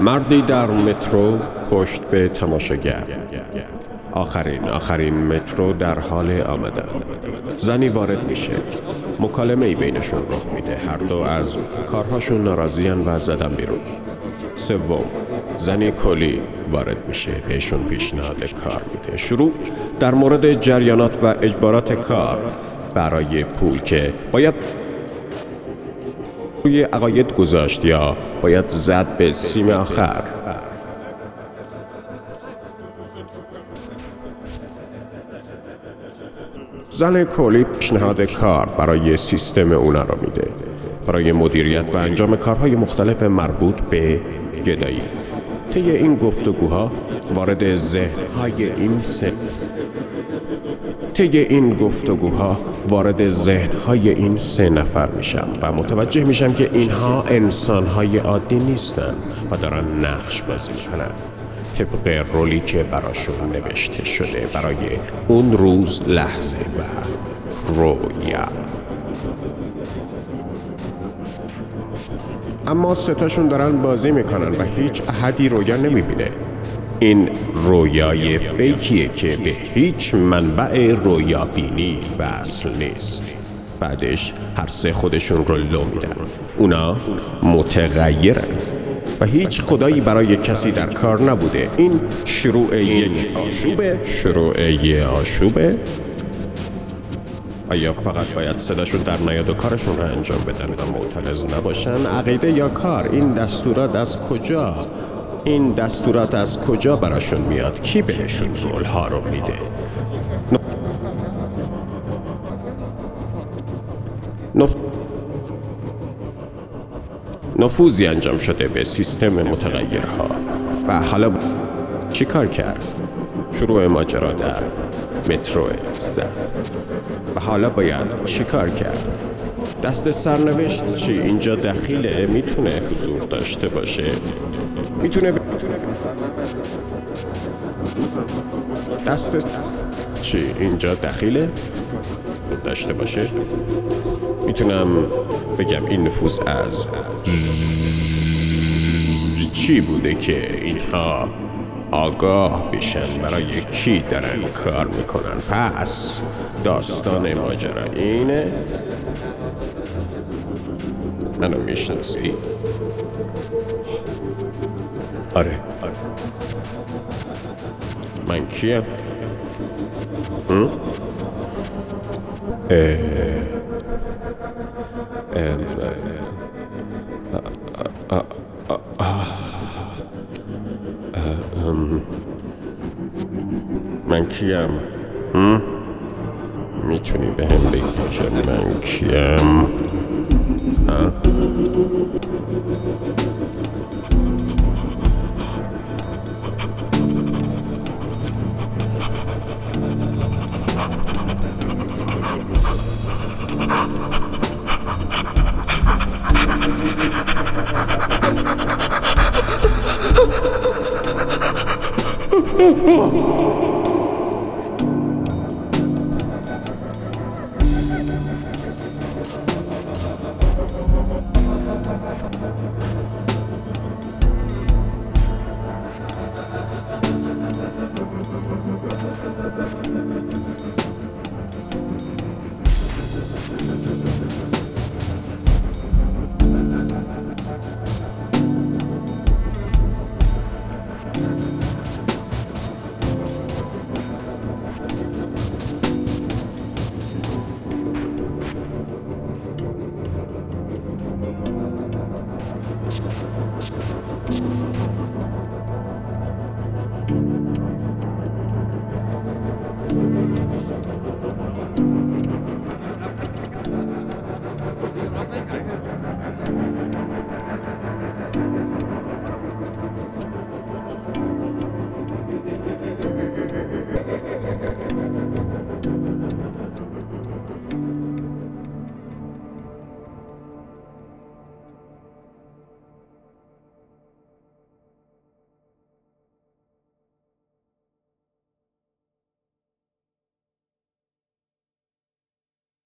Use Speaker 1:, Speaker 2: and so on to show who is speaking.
Speaker 1: مردی در مترو پشت به تماشاگر. آخرین آخرین مترو در حال آمدن. زنی وارد میشه. مکالمه ای بینشون رخ میده. هر دو از کارهاشون ناراضیان و زدن بیرون. سوم زنی کلی وارد میشه. بهشون پیشنهاد کار میده. شروع در مورد جریانات و اجبارات کار. برای پول که باید روی عقاید گذاشت یا باید زد به سیم آخر. زن کلی پیشنهاد کار برای سیستم اونا رو میده. برای مدیریت و انجام کارهای مختلف مربوط به گدایی. طی این گفتگوها وارد ذهنهای این سه طی این گفتگوها وارد ذهنهای این سه نفر میشم و متوجه میشم که اینها انسانهای عادی نیستن و دارن نقش بازی کنن طبق رولی که براشون نوشته شده برای اون روز لحظه و رویا. اما ستاشون دارن بازی می‌کنن و هیچ احدی رویا نمی‌بینه. این رویای فیکیه که به هیچ منبع رویا بینی وصل نیست. بعدش هر سه خودشون رو لو میدن. اونا متغیرن و هیچ خدایی برای کسی در کار نبوده. این شروع یک آشوبه شروع یه آشوبه آیا فقط باید صداشون در نیاد و کارشون رو انجام بدن و معترض نباشن؟ عقیده یا کار؟ این دستورات از کجا؟ این دستورات از کجا براشون میاد؟ کی بهشون رول ها رو میده؟ نف... نفوذی انجام شده به سیستم متغیرها. و حالا چی کار کرد؟ شروع ماجرا در مترو زد و حالا باید چیکار کرد؟ دست سرنوشت چی اینجا دخیله می‌تونه حضور داشته باشه؟ می‌تونه ب... دست چی اینجا دخیله داشته باشه؟ می‌تونم بگم این نفوذ از چی بوده که اینها آگاه بشن برای کی دارن کار می‌کنن؟ پس داستان ماجرا اینه. منو می‌شناسی؟ آره. من کیم؟ هم؟ اه... ام... من کیم هم؟ می‌تونی به هم بگی که من کیم ها؟ Oh!